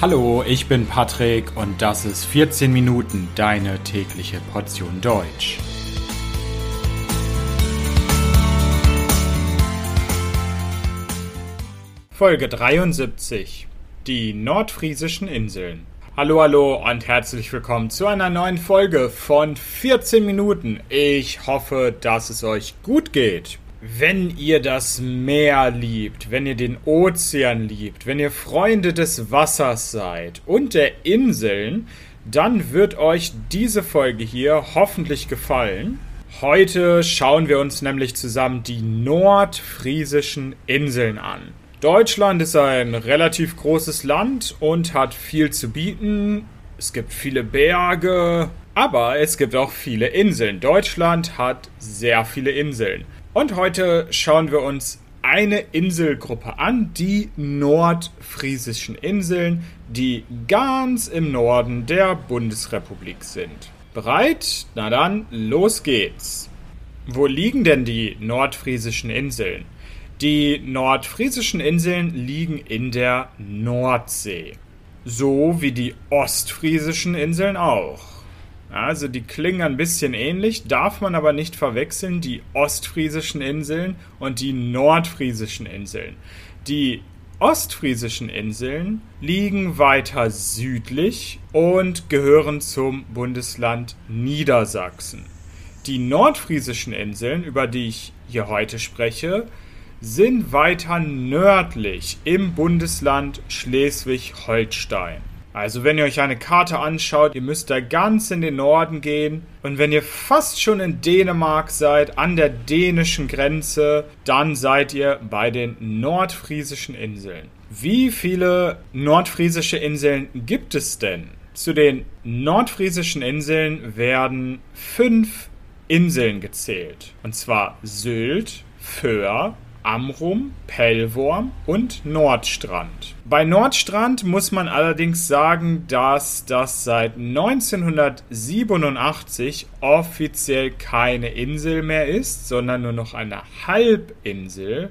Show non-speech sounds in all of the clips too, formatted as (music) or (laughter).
Hallo, ich bin Patrick und das ist 14 Minuten deine tägliche Portion Deutsch. Folge 73 Die nordfriesischen Inseln. Hallo, hallo und herzlich willkommen zu einer neuen Folge von 14 Minuten. Ich hoffe, dass es euch gut geht. Wenn ihr das Meer liebt, wenn ihr den Ozean liebt, wenn ihr Freunde des Wassers seid und der Inseln, dann wird euch diese Folge hier hoffentlich gefallen. Heute schauen wir uns nämlich zusammen die nordfriesischen Inseln an. Deutschland ist ein relativ großes Land und hat viel zu bieten. Es gibt viele Berge, aber es gibt auch viele Inseln. Deutschland hat sehr viele Inseln. Und heute schauen wir uns eine Inselgruppe an, die nordfriesischen Inseln, die ganz im Norden der Bundesrepublik sind. Bereit? Na dann, los geht's. Wo liegen denn die nordfriesischen Inseln? Die nordfriesischen Inseln liegen in der Nordsee. So wie die ostfriesischen Inseln auch. Also die klingen ein bisschen ähnlich, darf man aber nicht verwechseln, die ostfriesischen Inseln und die nordfriesischen Inseln. Die ostfriesischen Inseln liegen weiter südlich und gehören zum Bundesland Niedersachsen. Die nordfriesischen Inseln, über die ich hier heute spreche, sind weiter nördlich im Bundesland Schleswig-Holstein. Also wenn ihr euch eine Karte anschaut, ihr müsst da ganz in den Norden gehen. Und wenn ihr fast schon in Dänemark seid, an der dänischen Grenze, dann seid ihr bei den nordfriesischen Inseln. Wie viele nordfriesische Inseln gibt es denn? Zu den nordfriesischen Inseln werden fünf Inseln gezählt. Und zwar Sylt, Föhr, Amrum, Pellworm und Nordstrand. Bei Nordstrand muss man allerdings sagen, dass das seit 1987 offiziell keine Insel mehr ist, sondern nur noch eine Halbinsel.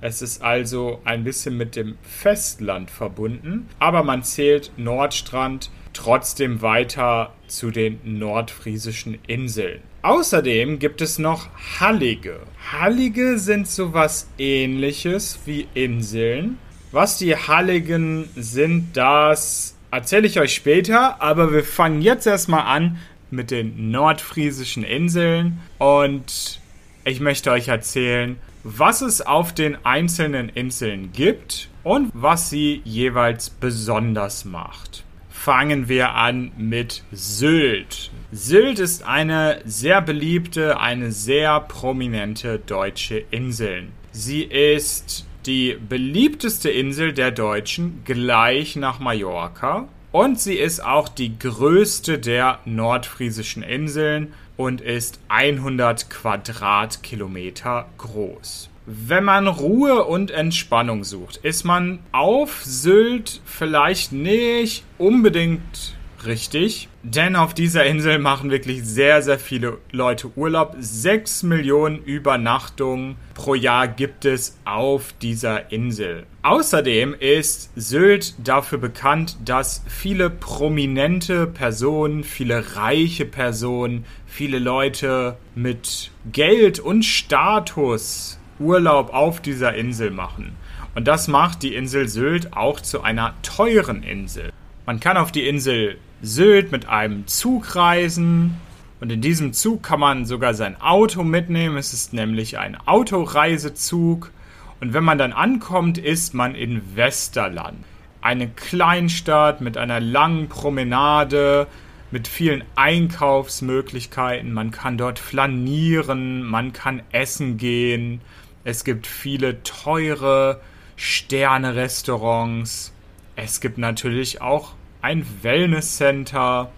Es ist also ein bisschen mit dem Festland verbunden, aber man zählt Nordstrand trotzdem weiter zu den nordfriesischen Inseln. Außerdem gibt es noch Hallige. Hallige sind sowas ähnliches wie Inseln. Was die Halligen sind, das erzähle ich euch später, aber wir fangen jetzt erstmal an mit den nordfriesischen Inseln und ich möchte euch erzählen, was es auf den einzelnen Inseln gibt und was sie jeweils besonders macht fangen wir an mit Sylt. Sylt ist eine sehr beliebte, eine sehr prominente deutsche Insel. Sie ist die beliebteste Insel der Deutschen gleich nach Mallorca und sie ist auch die größte der nordfriesischen Inseln und ist 100 Quadratkilometer groß. Wenn man Ruhe und Entspannung sucht, ist man auf Sylt vielleicht nicht unbedingt richtig. Denn auf dieser Insel machen wirklich sehr, sehr viele Leute Urlaub. Sechs Millionen Übernachtungen pro Jahr gibt es auf dieser Insel. Außerdem ist Sylt dafür bekannt, dass viele prominente Personen, viele reiche Personen, viele Leute mit Geld und Status Urlaub auf dieser Insel machen. Und das macht die Insel Sylt auch zu einer teuren Insel. Man kann auf die Insel Sylt mit einem Zug reisen und in diesem Zug kann man sogar sein Auto mitnehmen. Es ist nämlich ein Autoreisezug. Und wenn man dann ankommt, ist man in Westerland. Eine Kleinstadt mit einer langen Promenade, mit vielen Einkaufsmöglichkeiten. Man kann dort flanieren, man kann essen gehen. Es gibt viele teure Sterne-Restaurants. Es gibt natürlich auch ein Wellness-Center.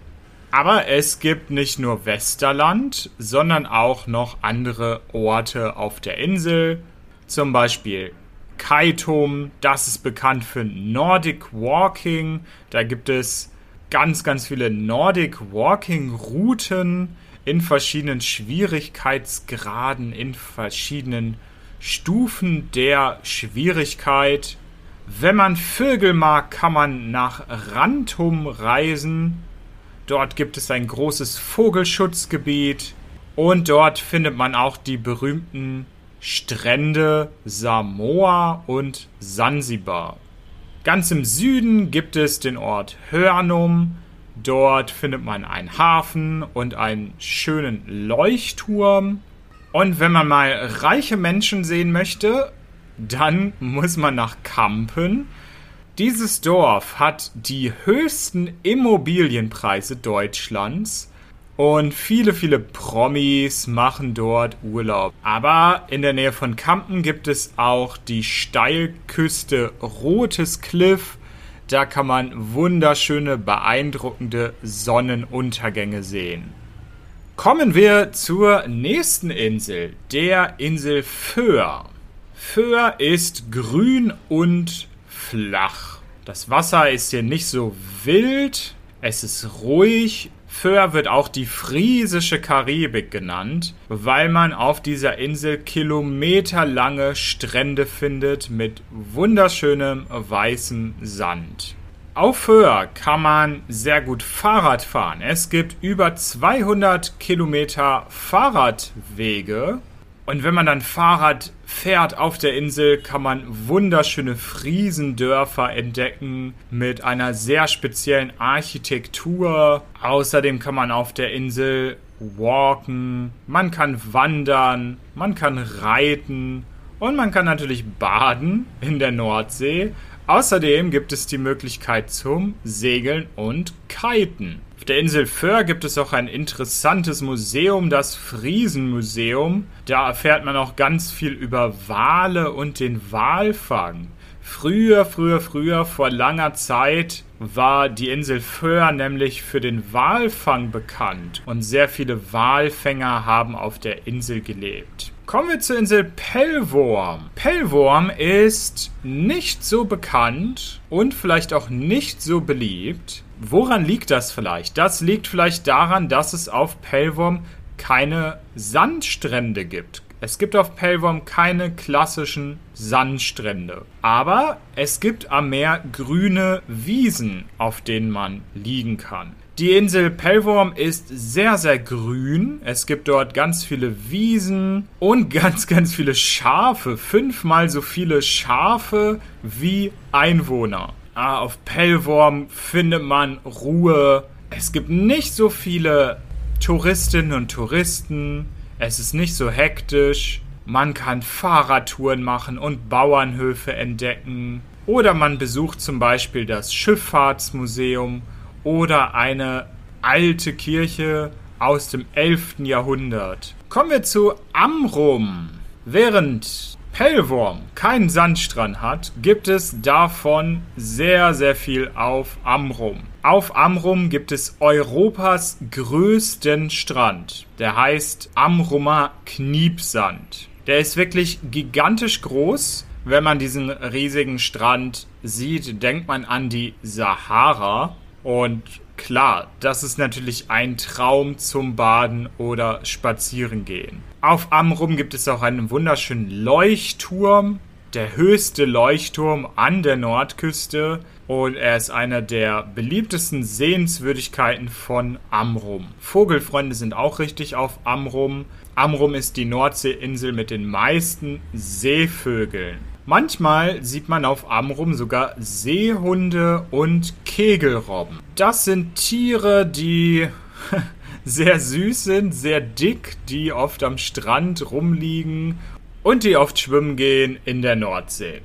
Aber es gibt nicht nur Westerland, sondern auch noch andere Orte auf der Insel. Zum Beispiel Kaitum, das ist bekannt für Nordic Walking. Da gibt es ganz, ganz viele Nordic Walking Routen in verschiedenen Schwierigkeitsgraden, in verschiedenen Stufen der Schwierigkeit. Wenn man Vögel mag, kann man nach Rantum reisen. Dort gibt es ein großes Vogelschutzgebiet und dort findet man auch die berühmten Strände Samoa und Sansibar. Ganz im Süden gibt es den Ort Hörnum. Dort findet man einen Hafen und einen schönen Leuchtturm. Und wenn man mal reiche Menschen sehen möchte, dann muss man nach Kampen. Dieses Dorf hat die höchsten Immobilienpreise Deutschlands und viele, viele Promis machen dort Urlaub. Aber in der Nähe von Kampen gibt es auch die Steilküste Rotes Cliff. Da kann man wunderschöne, beeindruckende Sonnenuntergänge sehen. Kommen wir zur nächsten Insel, der Insel Föhr. Föhr ist grün und flach. Das Wasser ist hier nicht so wild, es ist ruhig Föhr wird auch die friesische Karibik genannt, weil man auf dieser Insel kilometerlange Strände findet mit wunderschönem weißem Sand. Auf Föhr kann man sehr gut Fahrrad fahren. Es gibt über 200 Kilometer Fahrradwege und wenn man dann Fahrrad fährt auf der Insel, kann man wunderschöne Friesendörfer entdecken mit einer sehr speziellen Architektur. Außerdem kann man auf der Insel walken, man kann wandern, man kann reiten und man kann natürlich baden in der Nordsee. Außerdem gibt es die Möglichkeit zum Segeln und Kiten. Auf der Insel Föhr gibt es auch ein interessantes Museum, das Friesenmuseum. Da erfährt man auch ganz viel über Wale und den Walfang. Früher, früher, früher, vor langer Zeit war die Insel Föhr nämlich für den Walfang bekannt und sehr viele Walfänger haben auf der Insel gelebt. Kommen wir zur Insel Pellworm. Pellworm ist nicht so bekannt und vielleicht auch nicht so beliebt. Woran liegt das vielleicht? Das liegt vielleicht daran, dass es auf Pellworm keine Sandstrände gibt. Es gibt auf Pellworm keine klassischen Sandstrände. Aber es gibt am Meer grüne Wiesen, auf denen man liegen kann. Die Insel Pellworm ist sehr, sehr grün. Es gibt dort ganz viele Wiesen und (laughs) ganz, ganz viele Schafe. Fünfmal so viele Schafe wie Einwohner. Ah, auf Pellworm findet man Ruhe. Es gibt nicht so viele Touristinnen und Touristen. Es ist nicht so hektisch. Man kann Fahrradtouren machen und Bauernhöfe entdecken. Oder man besucht zum Beispiel das Schifffahrtsmuseum oder eine alte Kirche aus dem 11. Jahrhundert. Kommen wir zu Amrum. Während Pellworm keinen Sandstrand hat, gibt es davon sehr, sehr viel auf Amrum. Auf Amrum gibt es Europas größten Strand. Der heißt Amrumer Kniepsand. Der ist wirklich gigantisch groß. Wenn man diesen riesigen Strand sieht, denkt man an die Sahara. Und klar, das ist natürlich ein Traum zum Baden oder Spazierengehen. Auf Amrum gibt es auch einen wunderschönen Leuchtturm, der höchste Leuchtturm an der Nordküste und er ist einer der beliebtesten Sehenswürdigkeiten von Amrum. Vogelfreunde sind auch richtig auf Amrum. Amrum ist die Nordseeinsel mit den meisten Seevögeln. Manchmal sieht man auf Amrum sogar Seehunde und Kegelrobben. Das sind Tiere, die (laughs) sehr süß sind, sehr dick, die oft am Strand rumliegen und die oft schwimmen gehen in der Nordsee.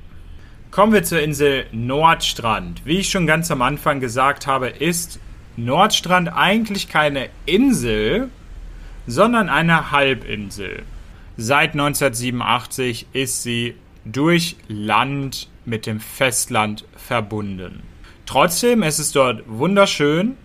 Kommen wir zur Insel Nordstrand. Wie ich schon ganz am Anfang gesagt habe, ist Nordstrand eigentlich keine Insel, sondern eine Halbinsel. Seit 1987 ist sie durch Land mit dem Festland verbunden. Trotzdem ist es dort wunderschön.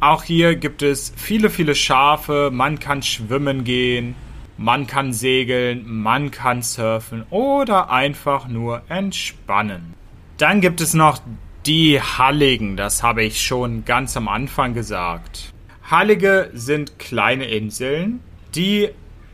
Auch hier gibt es viele, viele Schafe. Man kann schwimmen gehen, man kann segeln, man kann surfen oder einfach nur entspannen. Dann gibt es noch die Halligen. Das habe ich schon ganz am Anfang gesagt. Hallige sind kleine Inseln, die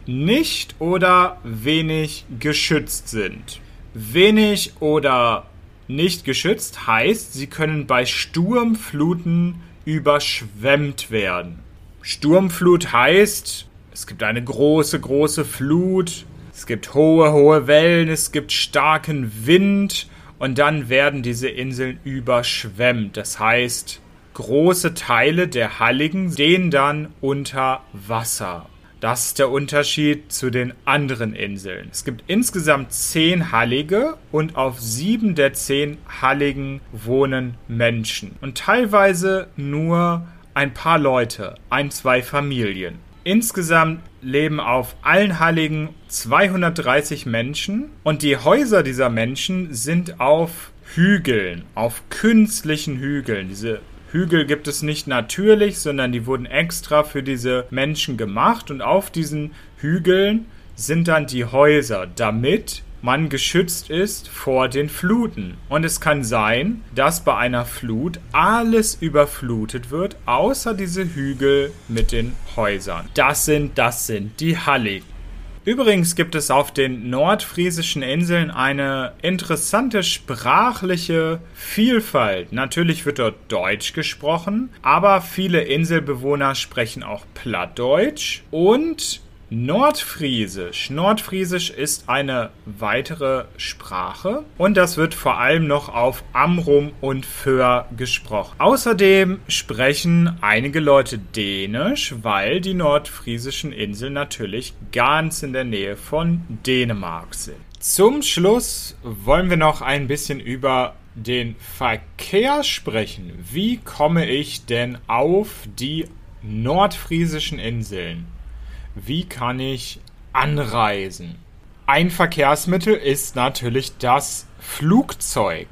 nicht oder wenig geschützt sind wenig oder nicht geschützt, heißt, sie können bei Sturmfluten überschwemmt werden. Sturmflut heißt, es gibt eine große, große Flut, es gibt hohe, hohe Wellen, es gibt starken Wind und dann werden diese Inseln überschwemmt. Das heißt, große Teile der Halligen stehen dann unter Wasser. Das ist der Unterschied zu den anderen Inseln. Es gibt insgesamt zehn Hallige und auf sieben der zehn Halligen wohnen Menschen. Und teilweise nur ein paar Leute, ein, zwei Familien. Insgesamt leben auf allen Halligen 230 Menschen und die Häuser dieser Menschen sind auf Hügeln, auf künstlichen Hügeln. Diese Hügel gibt es nicht natürlich, sondern die wurden extra für diese Menschen gemacht und auf diesen Hügeln sind dann die Häuser, damit man geschützt ist vor den Fluten. Und es kann sein, dass bei einer Flut alles überflutet wird, außer diese Hügel mit den Häusern. Das sind, das sind die Halligen. Übrigens gibt es auf den nordfriesischen Inseln eine interessante sprachliche Vielfalt. Natürlich wird dort Deutsch gesprochen, aber viele Inselbewohner sprechen auch Plattdeutsch und Nordfriesisch. Nordfriesisch ist eine weitere Sprache und das wird vor allem noch auf Amrum und Föhr gesprochen. Außerdem sprechen einige Leute Dänisch, weil die nordfriesischen Inseln natürlich ganz in der Nähe von Dänemark sind. Zum Schluss wollen wir noch ein bisschen über den Verkehr sprechen. Wie komme ich denn auf die nordfriesischen Inseln? Wie kann ich anreisen? Ein Verkehrsmittel ist natürlich das Flugzeug.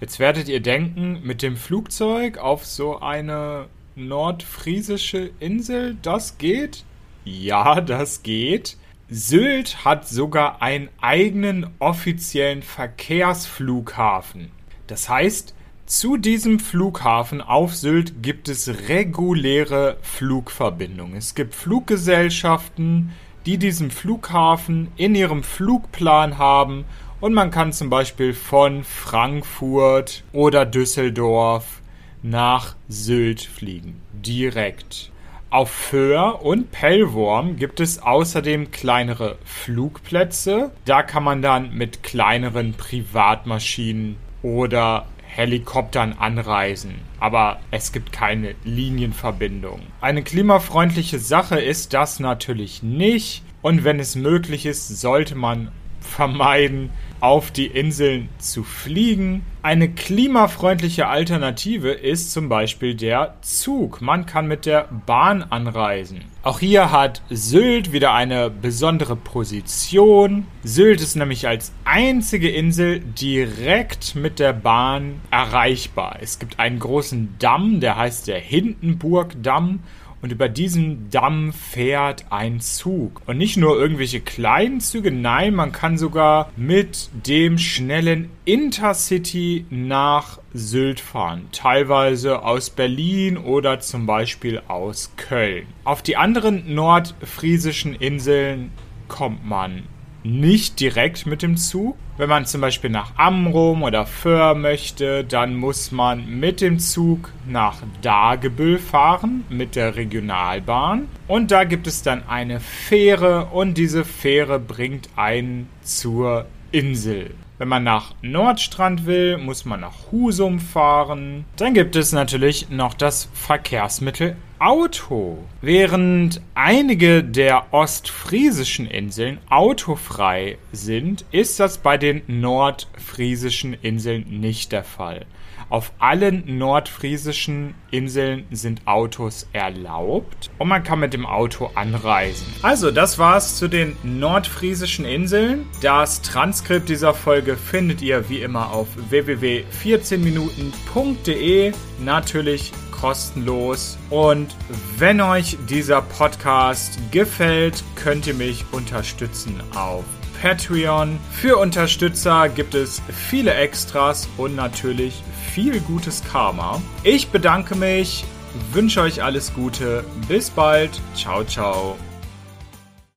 Jetzt werdet ihr denken, mit dem Flugzeug auf so eine nordfriesische Insel, das geht? Ja, das geht. Sylt hat sogar einen eigenen offiziellen Verkehrsflughafen. Das heißt, zu diesem Flughafen auf Sylt gibt es reguläre Flugverbindungen. Es gibt Fluggesellschaften, die diesen Flughafen in ihrem Flugplan haben und man kann zum Beispiel von Frankfurt oder Düsseldorf nach Sylt fliegen. Direkt. Auf Föhr und Pellworm gibt es außerdem kleinere Flugplätze. Da kann man dann mit kleineren Privatmaschinen oder Helikoptern anreisen, aber es gibt keine Linienverbindung. Eine klimafreundliche Sache ist das natürlich nicht und wenn es möglich ist, sollte man vermeiden, auf die Inseln zu fliegen. Eine klimafreundliche Alternative ist zum Beispiel der Zug. Man kann mit der Bahn anreisen. Auch hier hat Sylt wieder eine besondere Position. Sylt ist nämlich als einzige Insel direkt mit der Bahn erreichbar. Es gibt einen großen Damm, der heißt der Hindenburg-Damm und über diesen Damm fährt ein Zug. Und nicht nur irgendwelche kleinen Züge, nein, man kann sogar mit dem schnellen Intercity nach Sylt fahren. Teilweise aus Berlin oder zum Beispiel aus Köln. Auf die anderen nordfriesischen Inseln kommt man nicht direkt mit dem Zug. Wenn man zum Beispiel nach Amrum oder Föhr möchte, dann muss man mit dem Zug nach Dagebüll fahren mit der Regionalbahn. Und da gibt es dann eine Fähre und diese Fähre bringt einen zur Insel. Wenn man nach Nordstrand will, muss man nach Husum fahren. Dann gibt es natürlich noch das Verkehrsmittel Auto. Während einige der ostfriesischen Inseln autofrei sind, ist das bei den nordfriesischen Inseln nicht der Fall. Auf allen nordfriesischen Inseln sind Autos erlaubt und man kann mit dem Auto anreisen. Also, das war's zu den nordfriesischen Inseln. Das Transkript dieser Folge findet ihr wie immer auf www.14minuten.de. Natürlich kostenlos. Und wenn euch dieser Podcast gefällt, könnt ihr mich unterstützen auf Patreon. Für Unterstützer gibt es viele Extras und natürlich viel gutes Karma. Ich bedanke mich, wünsche euch alles Gute, bis bald, ciao, ciao